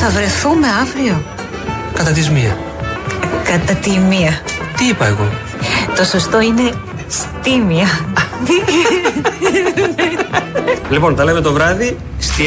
Θα βρεθούμε αύριο. Κατά τη μία. Κατά τη μία. Τι είπα εγώ; Το σωστό είναι στη μία. λοιπόν, τα λέμε το βράδυ στη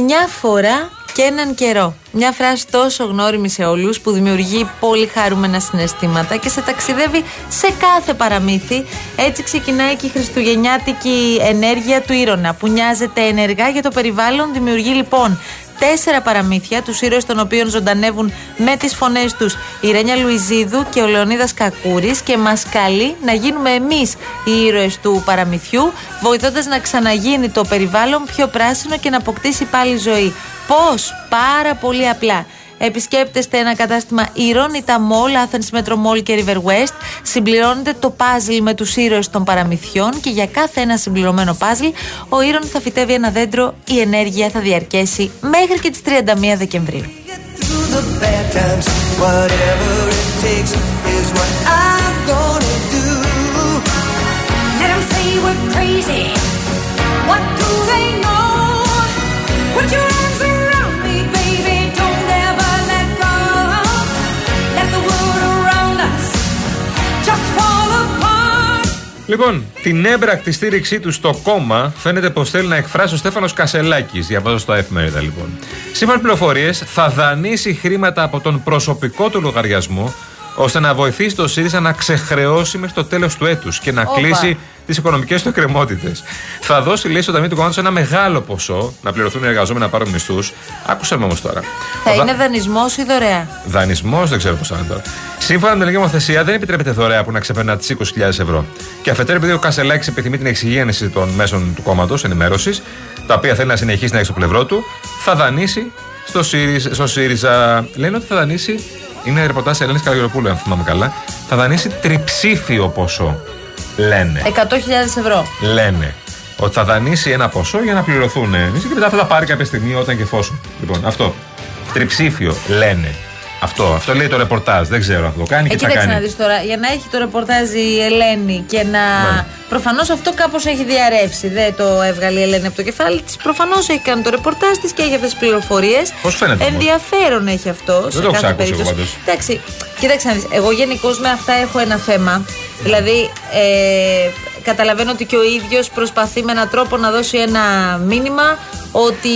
μια φορά και έναν καιρό. Μια φράση τόσο γνώριμη σε όλους που δημιουργεί πολύ χαρούμενα συναισθήματα και σε ταξιδεύει σε κάθε παραμύθι. Έτσι ξεκινάει και η χριστουγεννιάτικη ενέργεια του Ήρωνα που νοιάζεται ενεργά για το περιβάλλον. Δημιουργεί λοιπόν τέσσερα παραμύθια, τους ήρωες των οποίων ζωντανεύουν με τις φωνές τους η Ρένια Λουιζίδου και ο Λεωνίδας Κακούρης και μας καλεί να γίνουμε εμείς οι ήρωες του παραμυθιού, βοηθώντας να ξαναγίνει το περιβάλλον πιο πράσινο και να αποκτήσει πάλι ζωή. Πώς; Πάρα πολύ απλά επισκέπτεστε ένα κατάστημα Ήρων, η Ταμόλ, Athens Metro Mall και River West. Συμπληρώνετε το πάζλ με τους ήρωες των παραμυθιών και για κάθε ένα συμπληρωμένο πάζλ ο Ήρων θα φυτεύει ένα δέντρο. Η ενέργεια θα διαρκέσει μέχρι και τις 31 Δεκεμβρίου. Λοιπόν, την έμπρακτη στήριξή του στο κόμμα φαίνεται πως θέλει να εκφράσει ο Στέφανος Κασελάκης. Διαβάζω στο εφημερίδα λοιπόν. Σύμφωνα με πληροφορίες, θα δανείσει χρήματα από τον προσωπικό του λογαριασμό ώστε να βοηθήσει το ΣΥΡΙΖΑ να ξεχρεώσει μέχρι το τέλος του έτους και να κλείσει τις οικονομικές του εκκρεμότητες. Θα δώσει, λέει, στο Ταμείο του Κόμματος ένα μεγάλο ποσό να πληρωθούν οι εργαζόμενοι να πάρουν μισθούς. Άκουσα με όμως τώρα. Θα είναι δανεισμός ή δωρεά; Δανεισμός, δεν ξέρω πώς θα είναι τώρα. Σύμφωνα με την ελληνική νομοθεσία, δεν επιτρέπεται δωρεά που να ξεπερνά τις 20.000 ευρώ. Και αφετέρου, επειδή ο Κασελάκης επιθυμεί την εξυγίανση των μέσων του κόμματος ενημέρωσης, τα οποία θέλει να συνεχίσει να έχει στο πλευρό του, θα δανείσει στο ΣΥΡΙΖΑ. Στο ΣΥΡΙΖΑ. Λένε ότι θα δανείσει είναι ρεπορτάζ Ελένης Καλαγεροπούλου, αν θυμάμαι καλά. Θα δανείσει τριψήφιο ποσό. Λένε. 100.000 ευρώ. Λένε. Ότι θα δανείσει ένα ποσό για να πληρωθούν και μετά θα τα πάρει κάποια στιγμή όταν και εφόσον. Λοιπόν, αυτό. Τριψήφιο λένε. Αυτό, αυτό λέει το ρεπορτάζ. Δεν ξέρω αν το κάνει. Ε, κοίταξε να δεις τώρα. Για να έχει το ρεπορτάζ η Ελένη και να. Ναι. Προφανώς αυτό κάπως έχει διαρρεύσει. Δεν το έβγαλε η Ελένη από το κεφάλι της. Προφανώς έχει κάνει το ρεπορτάζ της και έχει αυτές τις πληροφορίες. Πώς φαίνεται. Ενδιαφέρον έχει αυτό. Δεν σε το κάθε περίπτωση. Εντάξει, κοίταξε να δεις. Εγώ γενικώς με αυτά έχω ένα θέμα. Δηλαδή, ε, καταλαβαίνω ότι και ο ίδιος προσπαθεί με έναν τρόπο να δώσει ένα μήνυμα ότι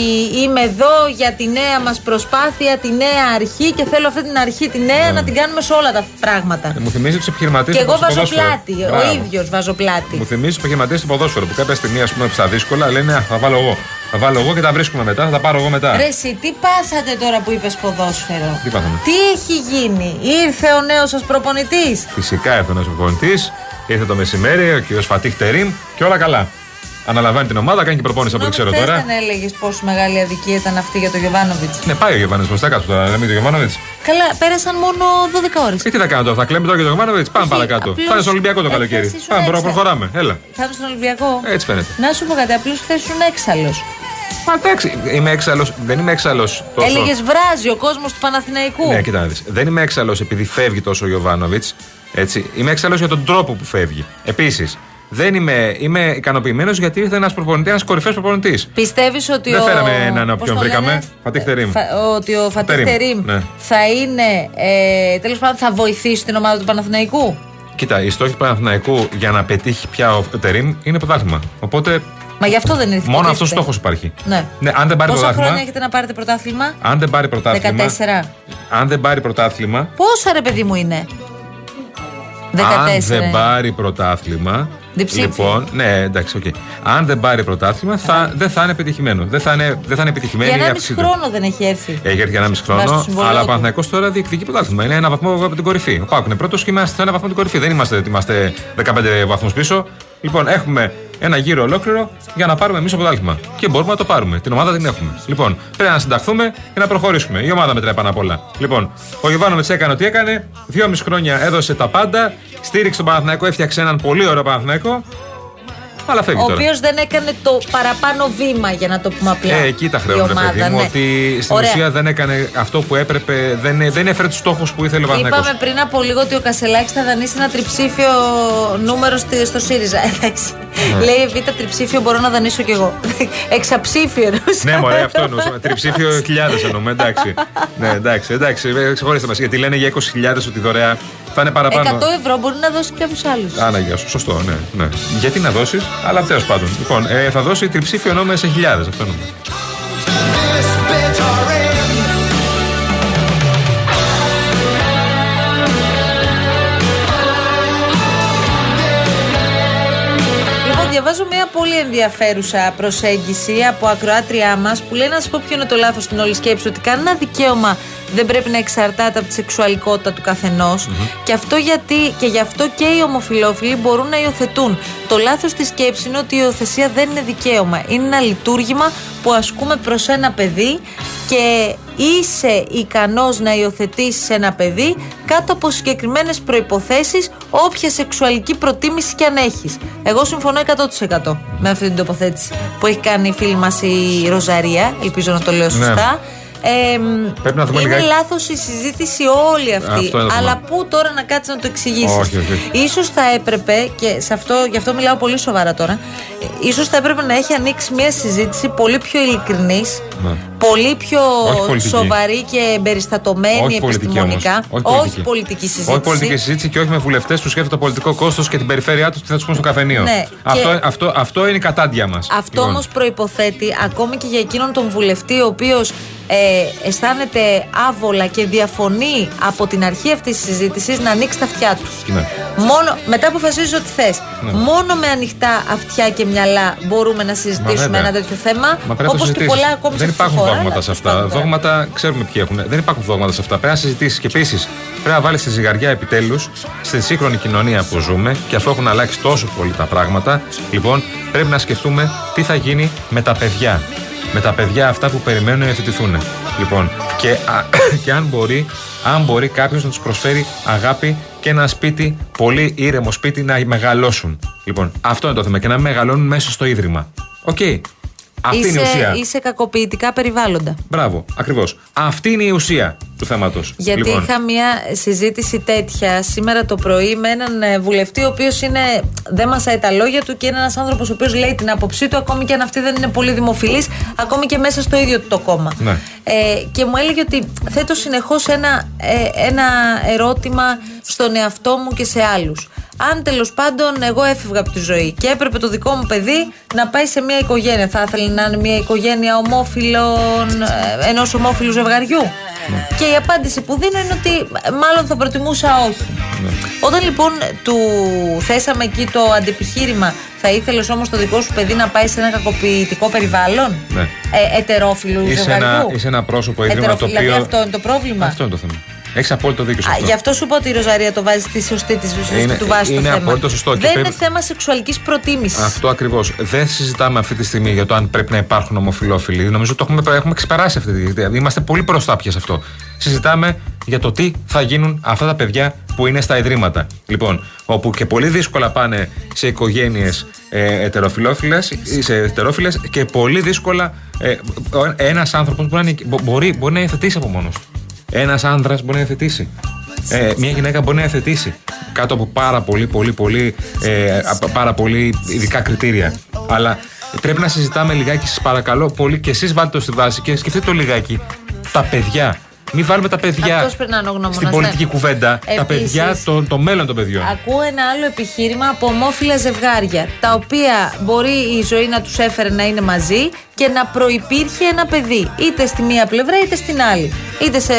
είμαι εδώ για τη νέα μας προσπάθεια, τη νέα αρχή και θέλω αυτή την αρχή, τη νέα, ναι. να την κάνουμε σε όλα τα πράγματα. Ε, μου θυμίζει τους επιχειρηματίες Και εγώ βάζω πλάτη. Ο ίδιος βάζω πλάτη. Μου θυμίζει τους επιχειρηματίες του ποδόσφαιρο που κάποια στιγμή, ας πούμε, στα δύσκολα λένε Θα βάλω εγώ. Θα βάλω εγώ και τα βρίσκουμε μετά, θα τα πάρω εγώ μετά. Ρε, εσύ, τι πάθατε τώρα που είπες ποδόσφαιρο; Τι πάθαμε; Τι έχει γίνει, ήρθε ο νέος σα προπονητής; Φυσικά ήρθε ο νέος προπονητής. Ήρθε το μεσημέρι, ο κ. Φατίχ Τερήμ και όλα καλά. Αναλαμβάνει την ομάδα, κάνει και προπόνηση από ό,τι ξέρω τώρα. Δεν έλεγες πόσο μεγάλη αδικία ήταν αυτή για τον Γιωβάνοβιτς. Ναι, πάει ο Γιωβάνοβιτς μπροστά κάτω τώρα, λέμε τον Γιωβάνοβιτς. Καλά, πέρασαν μόνο 12 ώρες. Και τι θα κάνω τώρα, θα κλαίμε τώρα για τον Γιωβάνοβιτς, πάμε παρακάτω. Θα είναι στο Ολυμπιακό το καλοκαίρι. Πάμε, προχωράμε, έλα. Θα είναι στον Ολυμπιακό. Έτσι φαίνεται. Να σου πω κάτι, απλώς χθες ήσουν έξαλλος. Μα εντάξει, είμαι έξαλλο. Δεν είμαι έξαλλος. Τόσο... Έλεγες βράζει ο κόσμος του Παναθηναϊκού. Ναι, κοίτα να δεις. Δεν είμαι έξαλλος επειδή φεύγει τόσο ο Γιωβάνοβιτ. Έτσι. Είμαι έξαλλος για τον τρόπο που φεύγει. Επίσης, δεν είμαι, είμαι ικανοποιημένος γιατί ήρθε ένας προπονητή, ένας κορυφαίος προπονητής. Πιστεύεις ότι Δεν ο. Δεν φέραμε έναν όποιον βρήκαμε. Φατίχτερήμ. Ότι ο Φατίχτερήμ ναι. θα είναι. Ε, Τέλος πάντων, θα βοηθήσει την ομάδα του Παναθηναϊκού; Κοίτα, η στόχη του Παναθηναϊκού για να πετύχει πια ο Τερήμ είναι πρωτάθλημα. Οπότε Μα γι' αυτό δεν είναι Μόνο αυτός ο στόχος υπάρχει. Ναι. ναι αν δεν πάρει Πόσα πρωτάθλημα. χρόνια έχετε να πάρετε πρωτάθλημα; Αν δεν πάρει πρωτάθλημα. 14. Αν δεν πάρει πρωτάθλημα. Πόσα ρε παιδί μου είναι; Αν δεν πάρει πρωτάθλημα. Λοιπόν, ναι, εντάξει, οκ. Αν δεν πάρει πρωτάθλημα, θα, δεν θα είναι επιτυχημένο. Δεν θα είναι, δεν θα είναι επιτυχημένη για ενάμιση χρόνο δεν έχει έρθει. Έχει έρθει για ενάμιση χρόνο. Αλλά ο Παναθηναϊκός τώρα διεκδικεί πρωτάθλημα. Είναι ένα βαθμό από την κορυφή. Ο ΠΑΟΚ είναι πρώτος και είμαστε ένα βαθμό από την κορυφή. Δεν είμαστε, είμαστε 15 βαθμούς πίσω. Λοιπόν, έχουμε ένα γύρο ολόκληρο για να πάρουμε εμείς το πρωτάθλημα. Και μπορούμε να το πάρουμε. Την ομάδα την έχουμε. Λοιπόν, πρέπει να συνταχθούμε και να προχωρήσουμε. Η ομάδα μετράει πάνω απ' όλα. Λοιπόν, ο Γιωβάνοβιτς έκανε ό,τι έκανε. Δυόμιση χρόνια έδωσε τα πάντα. Στήριξε τον Παναθηναϊκό, έφτιαξε έναν πολύ ωραίο Παναθηναϊκό. Αλλά φεύγει ο οποίος δεν έκανε το παραπάνω βήμα, για να το πούμε απλά. Ε, εκεί τα χρεώνει, παιδί μου, ναι. ότι στην Ωραία. ουσία δεν έκανε αυτό που έπρεπε, δεν, δεν έφερε τους στόχους που ήθελε ο Παναθηναϊκός. Είπαμε πριν από λίγο ότι ο Κασελάκης θα δανείσει ένα τριψήφιο νούμερο στο ΣΥΡΙΖΑ. Εντάξει. Ναι. Λέει Β' τριψήφιο μπορώ να δανείσω κι εγώ. Εξαψήφιο εννοούσα. ναι, μωρέ, αυτό εννοούσα. Τριψήφιο χιλιάδες εννοούμε. Εντάξει. ναι, εντάξει, εντάξει. Ξεχωρίστε μας. Γιατί λένε για 20.000 ότι δωρεά θα είναι παραπάνω. 100 ευρώ μπορεί να δώσει κάποιου άλλου. Άνα, γεια σου. Σωστό, ναι. ναι. Γιατί να δώσεις, αλλά τέλος πάντων. Λοιπόν, ε, θα δώσει τριψήφιο νόμο σε χιλιάδες. Αυτό εννοούμε. διαβάζω μια πολύ ενδιαφέρουσα προσέγγιση από ακροάτριά μας που λέει να σας πω ποιο είναι το λάθος στην όλη σκέψη. Ότι κανένα δικαίωμα δεν πρέπει να εξαρτάται από τη σεξουαλικότητα του καθενο Και αυτό γιατί και γι' αυτό και οι ομοφυλόφιλοι μπορούν να υιοθετούν. Το λάθος της σκέψης είναι ότι η υιοθεσία δεν είναι δικαίωμα. Είναι ένα λειτουργήμα που ασκούμε προς ένα παιδί και είσαι ικανός να υιοθετήσεις ένα παιδί κάτω από συγκεκριμένες προϋποθέσεις όποια σεξουαλική προτίμηση και αν έχεις. Εγώ συμφωνώ 100% με αυτή την τοποθέτηση που έχει κάνει η φίλη μας η Ροζαρία, ελπίζω να το λέω σωστά. Ναι. Ε, Πρέπει να δούμε είναι λάθος η συζήτηση όλη αυτή. αλλά πού τώρα να κάτσεις να το εξηγήσεις; σω θα έπρεπε, και σε αυτό, γι' αυτό μιλάω πολύ σοβαρά τώρα, ίσως θα έπρεπε να έχει ανοίξει μια συζήτηση πολύ πιο ειλικρινής, ναι. πολύ πιο σοβαρή και εμπεριστατωμένη όχι επιστημονικά. Όχι, όχι, πολιτική. συζήτηση. Όχι πολιτική συζήτηση και όχι με βουλευτές που σκέφτονται το πολιτικό κόστος και την περιφέρειά τους και θα τους πούν στο καφενείο. Ναι, αυτό, αυτό, αυτό είναι η κατάντια μας. Αυτό λοιπόν. όμως προποθέτει ακόμη και για εκείνον τον βουλευτή ο οποίος ε, αισθάνεται άβολα και διαφωνεί από την αρχή αυτής της συζήτησης να ανοίξει τα αυτιά του. Ναι. Μόνο, μετά αποφασίζει ότι θες. Ναι. Μόνο με ανοιχτά αυτιά και μυαλά μπορούμε να συζητήσουμε ένα τέτοιο θέμα. Όπως και πολλά ακόμη Δεν υπάρχουν χώρα, δόγματα σε αυτά. Δόγματα ξέρουμε ποιοι έχουν. Δεν υπάρχουν δόγματα σε αυτά. Πρέπει να συζητήσεις. Και επίσης πρέπει να βάλεις τη ζυγαριά επιτέλους στη σύγχρονη κοινωνία που ζούμε και αφού έχουν αλλάξει τόσο πολύ τα πράγματα. Λοιπόν, πρέπει να σκεφτούμε τι θα γίνει με τα παιδιά με τα παιδιά αυτά που περιμένουν να υιοθετηθούν. Λοιπόν, και, α, και αν μπορεί, αν μπορεί κάποιος να τους προσφέρει αγάπη και ένα σπίτι, πολύ ήρεμο σπίτι να μεγαλώσουν. Λοιπόν, αυτό είναι το θέμα και να μεγαλώνουν μέσα στο ίδρυμα. Ok. Okay. Αυτή είσαι, είναι η ουσία. Ή σε κακοποιητικά περιβάλλοντα. Μπράβο, ακριβώς. Αυτή είναι η ουσία του θέματος. Γιατί λοιπόν. είχα μια συζήτηση τέτοια σήμερα το πρωί με έναν ε, βουλευτή, ο οποίος δεν μασάει τα λόγια του και είναι ένας άνθρωπος ο οποίος λέει την άποψή του, ακόμη και αν αυτή δεν είναι πολύ δημοφιλής, ακόμη και μέσα στο ίδιο το κόμμα. Ναι. Ε, και μου έλεγε ότι θέτω συνεχώς ένα, ε, ένα ερώτημα στον εαυτό μου και σε άλλους αν τέλος πάντων εγώ έφευγα από τη ζωή και έπρεπε το δικό μου παιδί να πάει σε μια οικογένεια. Θα ήθελε να είναι μια οικογένεια ομόφυλων, ε, ενός ομόφυλου ζευγαριού. Ναι. Και η απάντηση που δίνω είναι ότι μάλλον θα προτιμούσα όχι. Ναι. Όταν λοιπόν του θέσαμε εκεί το αντιπιχείρημα, θα ήθελες όμως το δικό σου παιδί να πάει σε ένα κακοποιητικό περιβάλλον; Ναι. Ε, ετερόφιλου ζευγαριού. Ένα, είσαι ένα πρόσωπο ίδρυμα το οποίο. Δηλαδή αυτό είναι το πρόβλημα; Αυτό είναι το θέμα. Έχεις απόλυτο δίκιο σε αυτό. Γι' αυτό σου είπα ότι η Ροζαρία το βάζει στη σωστή της του βάση Είναι θέμα. απόλυτο σωστό. Δεν είναι θέμα σεξουαλικής προτίμησης. Αυτό ακριβώς. Δεν συζητάμε αυτή τη στιγμή για το αν πρέπει να υπάρχουν ομοφυλόφιλοι. Νομίζω ότι το έχουμε, έχουμε ξεπεράσει αυτή τη στιγμή. Είμαστε πολύ μπροστά πια σε αυτό. Συζητάμε για το τι θα γίνουν αυτά τα παιδιά που είναι στα ιδρύματα. Λοιπόν, όπου και πολύ δύσκολα πάνε σε οικογένειες ε, ετεροφιλόφιλε και πολύ δύσκολα ε, ένας άνθρωπος μπορεί, μπορεί, μπορεί να υιοθετήσει από μόνος του. Ένας άνδρας μπορεί να υιοθετήσει. Ε, μια γυναίκα μπορεί να υιοθετήσει κάτω από πάρα πολύ, πολύ, πολύ, ε, πάρα πολύ ειδικά κριτήρια. Αλλά πρέπει να συζητάμε λιγάκι, σας παρακαλώ πολύ, και εσείς βάλτε το στη βάση και σκεφτείτε το λιγάκι. Τα παιδιά μην βάλουμε τα παιδιά στην πολιτική ναι. κουβέντα. τα παιδιά, το, το μέλλον των παιδιών. Ακούω ένα άλλο επιχείρημα από ομόφυλα ζευγάρια. Τα οποία μπορεί η ζωή να τους έφερε να είναι μαζί και να προπήρχε ένα παιδί. Είτε στη μία πλευρά είτε στην άλλη. Είτε σε,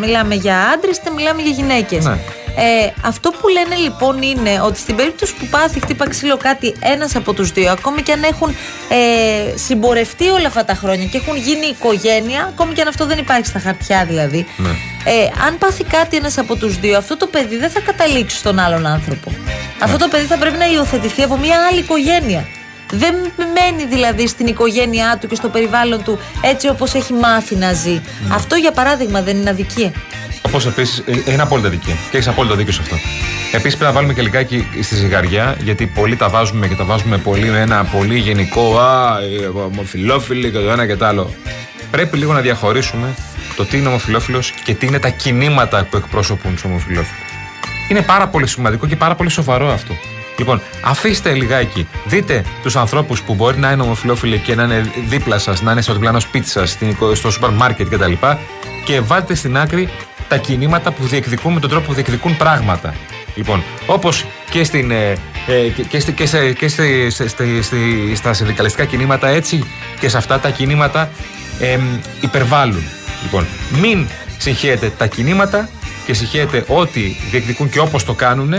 μιλάμε για άντρες είτε μιλάμε για γυναίκες. Ναι. Ε, αυτό που λένε λοιπόν είναι ότι στην περίπτωση που πάθει χτύπα ξύλο κάτι ένας από τους δύο, ακόμη και αν έχουν ε, συμπορευτεί όλα αυτά τα χρόνια και έχουν γίνει οικογένεια, ακόμη και αν αυτό δεν υπάρχει στα χαρτιά δηλαδή. Ναι. Ε, αν πάθει κάτι ένας από τους δύο, αυτό το παιδί δεν θα καταλήξει στον άλλον άνθρωπο. Αυτό το παιδί θα πρέπει να υιοθετηθεί από μια άλλη οικογένεια. Δεν μένει δηλαδή στην οικογένειά του και στο περιβάλλον του έτσι όπως έχει μάθει να ζει. Αυτό για παράδειγμα δεν είναι αδικία. Όπω επίσης. Είναι απόλυτα δίκαιο. Και έχεις απόλυτα δίκιο σε αυτό. Επίσης πρέπει να βάλουμε και λιγάκι στη ζυγαριά, γιατί πολλοί τα βάζουμε και τα βάζουμε πολύ με ένα πολύ γενικό. Α, ε, ομοφυλόφιλοι και το ένα και το άλλο. Πρέπει λίγο να διαχωρίσουμε το τι είναι ομοφυλόφιλο και τι είναι τα κινήματα που εκπροσωπούν τους ομοφυλόφιλου. Είναι πάρα πολύ σημαντικό και πάρα πολύ σοβαρό αυτό. Λοιπόν, αφήστε λιγάκι. Δείτε τους ανθρώπους που μπορεί να είναι ομοφυλόφιλοι και να είναι δίπλα σας, να είναι στο διπλανό σπίτι σας, στο σούπερ μάρκετ κτλ. Και βάλτε στην άκρη τα κινήματα που διεκδικούν με τον τρόπο που διεκδικούν πράγματα. Λοιπόν, όπως και, στην, ε, ε, και, και, στη- και, σε- και στη- στη- στη- στη- στα συνδικαλιστικά κινήματα, έτσι και σε αυτά τα κινήματα εμ, υπερβάλλουν. Λοιπόν, μην συγχαίρετε τα κινήματα και συγχαίρετε ό,τι διεκδικούν και όπως το κάνουν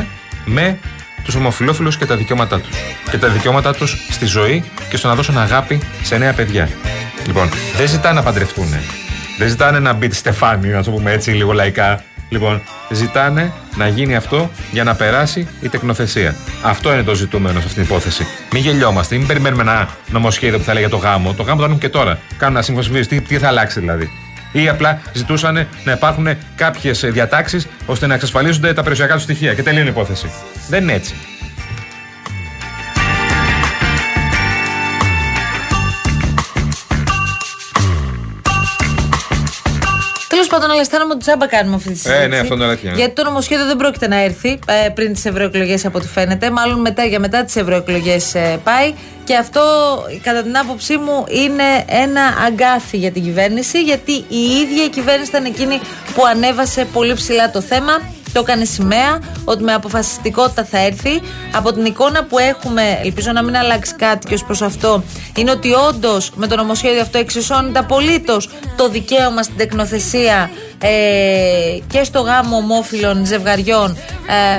με τους ομοφυλόφιλου και τα δικαιώματά τους. Και τα δικαιώματά τους στη ζωή και στο να δώσουν αγάπη σε νέα παιδιά. Λοιπόν, δεν ζητάνε να παντρευτούν. Δεν ζητάνε να μπει τη Στεφάνη, να το πούμε έτσι λίγο λαϊκά. Λοιπόν, ζητάνε να γίνει αυτό για να περάσει η τεκνοθεσία. Αυτό είναι το ζητούμενο σε αυτήν την υπόθεση. Μην γελιόμαστε, μην περιμένουμε ένα νομοσχέδιο που θα λέει για το γάμο. Το γάμο το κάνουν και τώρα. Κάνουν ένα σύμφωνο συμβίωση. Τι, τι θα αλλάξει δηλαδή. Ή απλά ζητούσαν να υπάρχουν κάποιες διατάξεις ώστε να εξασφαλίζονται τα περιουσιακά του στοιχεία. Και τελείωνε η υπόθεση. Δεν είναι έτσι. Πάντων, αλλά αισθάνομαι ότι τζάμπα κάνουμε αυτή τη συζήτηση. Ε, ναι, αυτό είναι αλήθεια. Γιατί το νομοσχέδιο δεν πρόκειται να έρθει ε, πριν τις ευρωεκλογές, από ό,τι φαίνεται. Μάλλον μετά, για μετά τις ευρωεκλογές πάει. Και αυτό, κατά την άποψή μου, είναι ένα αγκάθι για την κυβέρνηση. Γιατί η ίδια η κυβέρνηση ήταν εκείνη που ανέβασε πολύ ψηλά το θέμα. Το έκανε σημαία ότι με αποφασιστικότητα θα έρθει. Από την εικόνα που έχουμε, ελπίζω να μην αλλάξει κάτι και ως προς αυτό, είναι ότι όντως με το νομοσχέδιο αυτό εξισώνεται απολύτως το δικαίωμα στην τεκνοθεσία ε, και στο γάμο ομόφυλων ζευγαριών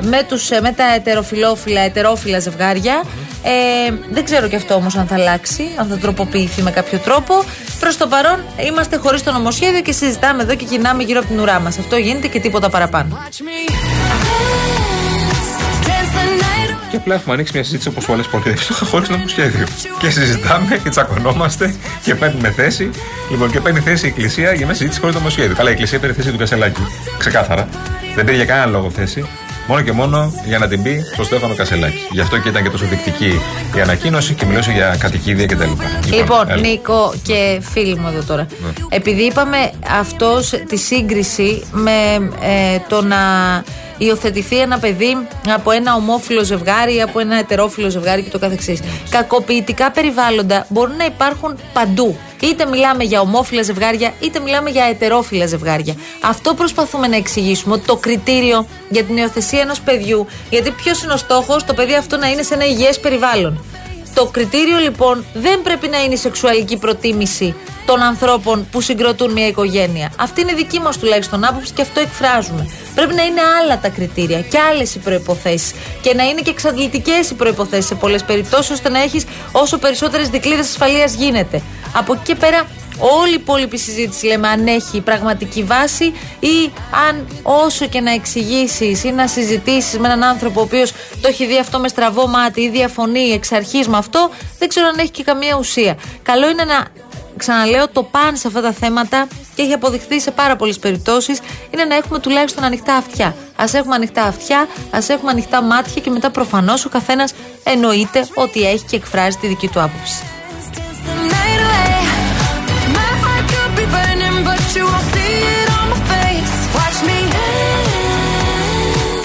ε, με, τους, ε, με τα ετεροφιλόφιλα, ετερόφιλα ζευγάρια. Ε, δεν ξέρω και αυτό όμως αν θα αλλάξει, αν θα τροποποιηθεί με κάποιο τρόπο. Προς το παρόν είμαστε χωρίς το νομοσχέδιο και συζητάμε εδώ και κοινάμε γύρω από την ουρά μας. Αυτό γίνεται και τίποτα παραπάνω. Και απλά έχουμε ανοίξει μια συζήτηση όπως πολλές φορές χωρίς νομοσχέδιο. Και συζητάμε και τσακωνόμαστε και παίρνουμε θέση. Λοιπόν, και παίρνει θέση η Εκκλησία για μια συζήτηση χωρίς νομοσχέδιο. Καλά, η Εκκλησία πήρε θέση του Κασελάκη. Ξεκάθαρα. Δεν πήρε για κανένα λόγο θέση. Μόνο και μόνο για να την πει στο Στέφανο Κασελάκης. Γι' αυτό και ήταν και τόσο δεικτική η ανακοίνωση και μιλούσε για κατοικίδια κτλ. Λοιπόν, έλα. Νίκο και φίλοι μου εδώ τώρα. Επειδή είπαμε αυτός τη σύγκριση με ε, το να υιοθετηθεί ένα παιδί από ένα ομόφυλο ζευγάρι ή από ένα ετερόφυλο ζευγάρι και το καθεξής. Κακοποιητικά περιβάλλοντα μπορούν να υπάρχουν παντού. Είτε μιλάμε για ομόφυλα ζευγάρια, είτε μιλάμε για ετερόφυλα ζευγάρια. Αυτό προσπαθούμε να εξηγήσουμε, ότι το κριτήριο για την υιοθεσία ενός παιδιού, γιατί ποιος είναι ο στόχος, το παιδί αυτό να είναι σε ένα υγιές περιβάλλον. Το κριτήριο λοιπόν δεν πρέπει να είναι η σεξουαλική προτίμηση των ανθρώπων που συγκροτούν μια οικογένεια. Αυτή είναι δική μας τουλάχιστον άποψη και αυτό εκφράζουμε. Πρέπει να είναι άλλα τα κριτήρια και άλλες οι προποθέσει. Και να είναι και εξαντλητικές οι προποθέσει σε πολλές περιπτώσεις, ώστε να έχεις όσο περισσότερες δικλείδες ασφαλείας γίνεται. Από εκεί και πέρα, όλη η υπόλοιπη συζήτηση λέμε αν έχει πραγματική βάση ή αν όσο και να εξηγήσεις ή να συζητήσεις με έναν άνθρωπο ο οποίος το έχει δει αυτό με στραβό μάτι ή διαφωνεί εξ αρχής με αυτό, δεν ξέρω αν έχει και καμία ουσία. Καλό είναι να ξαναλέω το παν σε αυτά τα θέματα και έχει αποδειχθεί σε πάρα πολλές περιπτώσεις είναι να έχουμε τουλάχιστον ανοιχτά αυτιά. Α έχουμε ανοιχτά αυτιά, ας έχουμε ανοιχτά μάτια και μετά προφανώς ο καθένας εννοείται ότι έχει και εκφράζει τη δική του άποψη.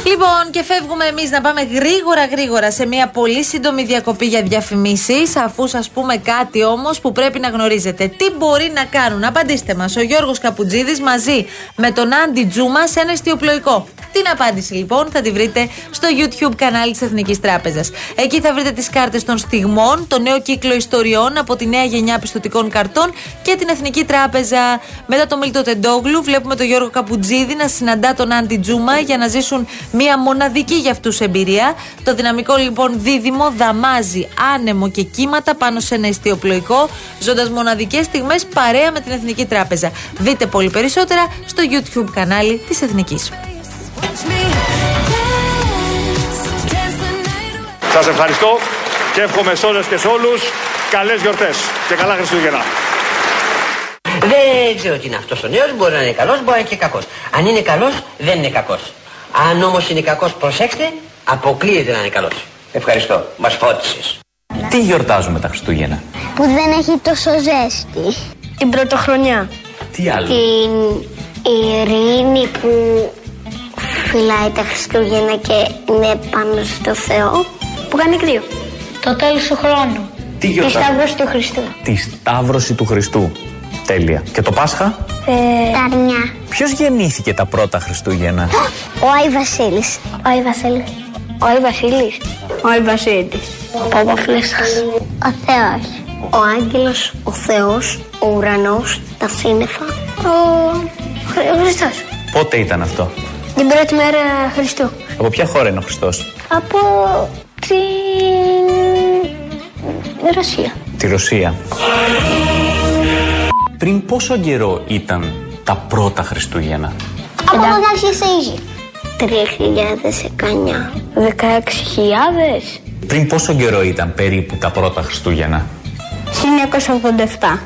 Λοιπόν, και φεύγουμε εμείς να πάμε γρήγορα γρήγορα σε μια πολύ σύντομη διακοπή για διαφημίσεις. Αφούς σα πούμε κάτι όμως που πρέπει να γνωρίζετε. Τι μπορεί να κάνουν, απαντήστε μας. Ο Γιώργος Καπουτζίδης μαζί με τον Άντι Τζούμα σε ένα εστιοπλοϊκό. Την απάντηση λοιπόν θα τη βρείτε στο YouTube κανάλι της Εθνικής Τράπεζας. Εκεί θα βρείτε τις κάρτες των στιγμών, το νέο κύκλο ιστοριών από τη νέα γενιά πιστοτικών καρτών και την Εθνική Τράπεζα. Μετά το Μίλτο Τεντόγλου, βλέπουμε τον Γιώργο Καπουτζίδη να συναντά τον Άντι Τζούμα για να ζήσουν Μια μοναδική για αυτούς εμπειρία. Το δυναμικό λοιπόν δίδυμο δαμάζει άνεμο και κύματα πάνω σε ένα ιστιοπλοϊκό, ζώντας μοναδικές στιγμές παρέα με την Εθνική Τράπεζα. Δείτε πολύ περισσότερα στο YouTube κανάλι της Εθνικής. Σας ευχαριστώ και εύχομαι σε όλες και σε όλους καλές γιορτές και καλά Χριστούγεννα. Δεν ξέρω τι είναι αυτός ο νέος, μπορεί να είναι καλός, μπορεί να είναι και κακός. Αν είναι καλός, δεν είναι κακός. Αν όμως είναι κακός, προσέξτε, αποκλείεται να είναι καλός. Ευχαριστώ, μας φώτισες. Τι γιορτάζουμε τα Χριστούγεννα; Που δεν έχει τόσο ζέστη. Την πρωτοχρονιά. Τι άλλο; Την ειρήνη που φυλάει τα Χριστούγεννα και είναι πάνω στο Θεό. Που κάνει κρύο. Το τέλος του χρόνου. Τι Τη γιορτάζουμε. Σταύρωση του Χριστού. Τη Σταύρωση του Χριστού. Τέλεια. Και το Πάσχα; Ε, τα αρνιά. Ποιος γεννήθηκε τα πρώτα Χριστούγεννα; Ο Άι Βασίλης. Ο Άι Βασίλης. Ο Άι Βασίλης. Ο Άι Βασίλης. Ο Παπαφλέστας. Ο Θεός. Ο Άγγελος, ο Θεός, ο ουρανός, τα σύννεφα. Ο, ο Χριστός. Πότε ήταν αυτό; Την πρώτη μέρα Χριστού. Από ποια χώρα είναι ο Χριστός; Από την Ρωσία. Τη Ρωσία. Πριν πόσο καιρό ήταν τα πρώτα Χριστούγεννα; Από όταν άρχισε η γη. 3019. 16.000. Πριν πόσο καιρό ήταν περίπου τα πρώτα Χριστούγεννα; 1987.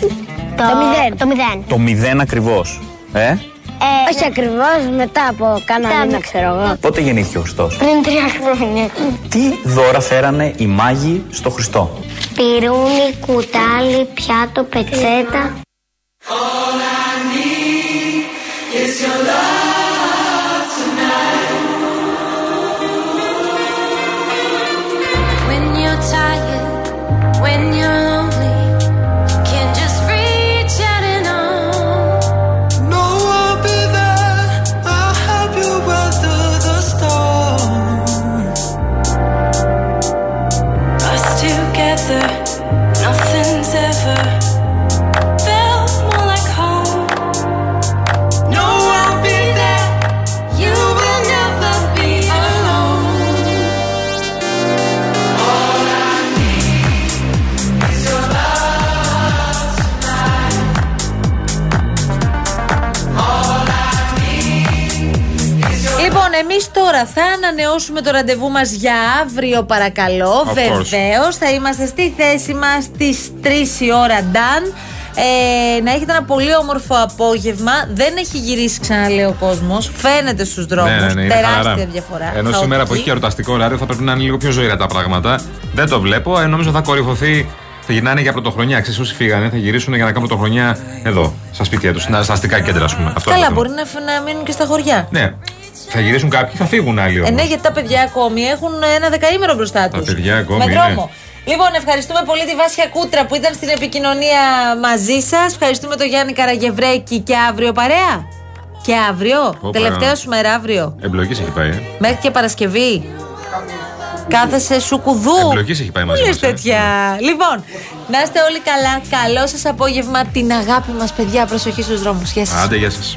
1006. Το, μηδέν. Το μηδέν. Το μηδέν ακριβώς. Ε, όχι ακριβώς, μετά από κάνα μήνα ξέρω εγώ. πότε γεννήθηκε ο Χριστός; Πριν τρία χρόνια. Τι δώρα φέρανε οι μάγοι στο Χριστό; Πυρούνι, κουτάλι, πιάτο, πετσέτα. Ανανεώσουμε το ραντεβού μας για αύριο, παρακαλώ. Of course. Βεβαίως, θα είμαστε στη θέση μας στις 3 η ώρα, Νταν. Ε, να έχετε ένα πολύ όμορφο απόγευμα. Δεν έχει γυρίσει, ξαναλέω, ο κόσμος. Φαίνεται στους δρόμους. Ναι, ναι, ναι, είναι Τεράστια χαλαρά. διαφορά. Ενώ Χαοτική. σήμερα που έχει και εορταστικό ωράριο θα πρέπει να είναι λίγο πιο ζωηρά τα πράγματα. Δεν το βλέπω. Ε, νομίζω θα κορυφωθεί. Θα γυρνάνε για πρωτοχρονιά. Ξέρεις, όσοι φύγανε; Θα γυρίσουν για να κάνουν πρωτοχρονιά εδώ, στα σπίτια τους, στα αστικά κέντρα, ας πούμε. Αυτό Καλά, είναι το θέμα. μπορεί να, να μείνουν και στα χωριά. Ναι, θα γυρίσουν κάποιοι, θα φύγουν άλλοι Ε, όμως. ναι, γιατί τα παιδιά ακόμη έχουν ένα δεκαήμερο μπροστά τους. παιδιά ακόμη, Με ναι. δρόμο. Λοιπόν, ευχαριστούμε πολύ τη Βάσια Κούτρα που ήταν στην επικοινωνία μαζί σας. Ευχαριστούμε τον Γιάννη Καραγευρέκη και αύριο παρέα. Και αύριο. Πω, Τελευταία παρά. σου μέρα αύριο. Εμπλοκής έχει πάει. Ε. Μέχρι και Παρασκευή. Κάθεσαι σου κουδού. Εμπλοκής έχει πάει μαζί Μου μας, λες ε. τέτοια. Λοιπόν, να είστε όλοι καλά. Καλό σας απόγευμα. Την αγάπη μας, παιδιά. Προσοχή στους δρόμους. Γεια σας. Άντε, γεια σας.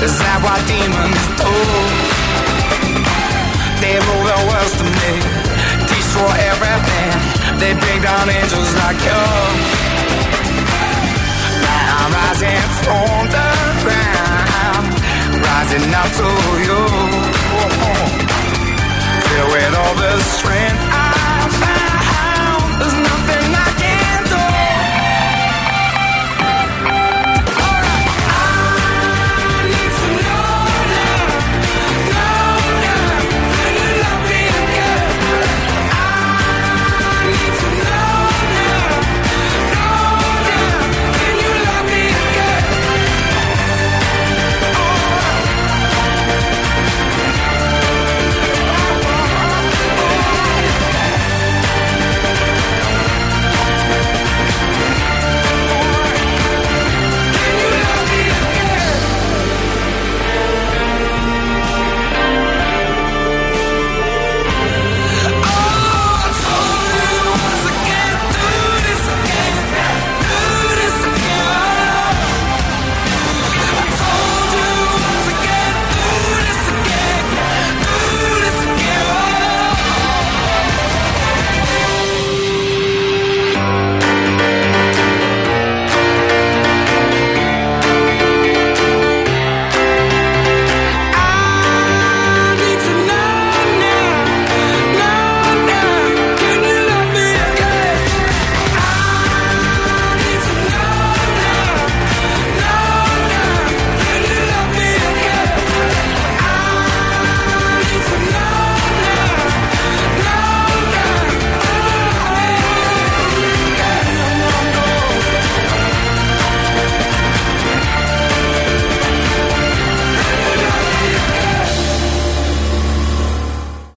Is that what demons do? They rule the world to me, destroy everything. They bring down angels like you. Now I'm rising from the ground, rising up to you. Filled with all the strength I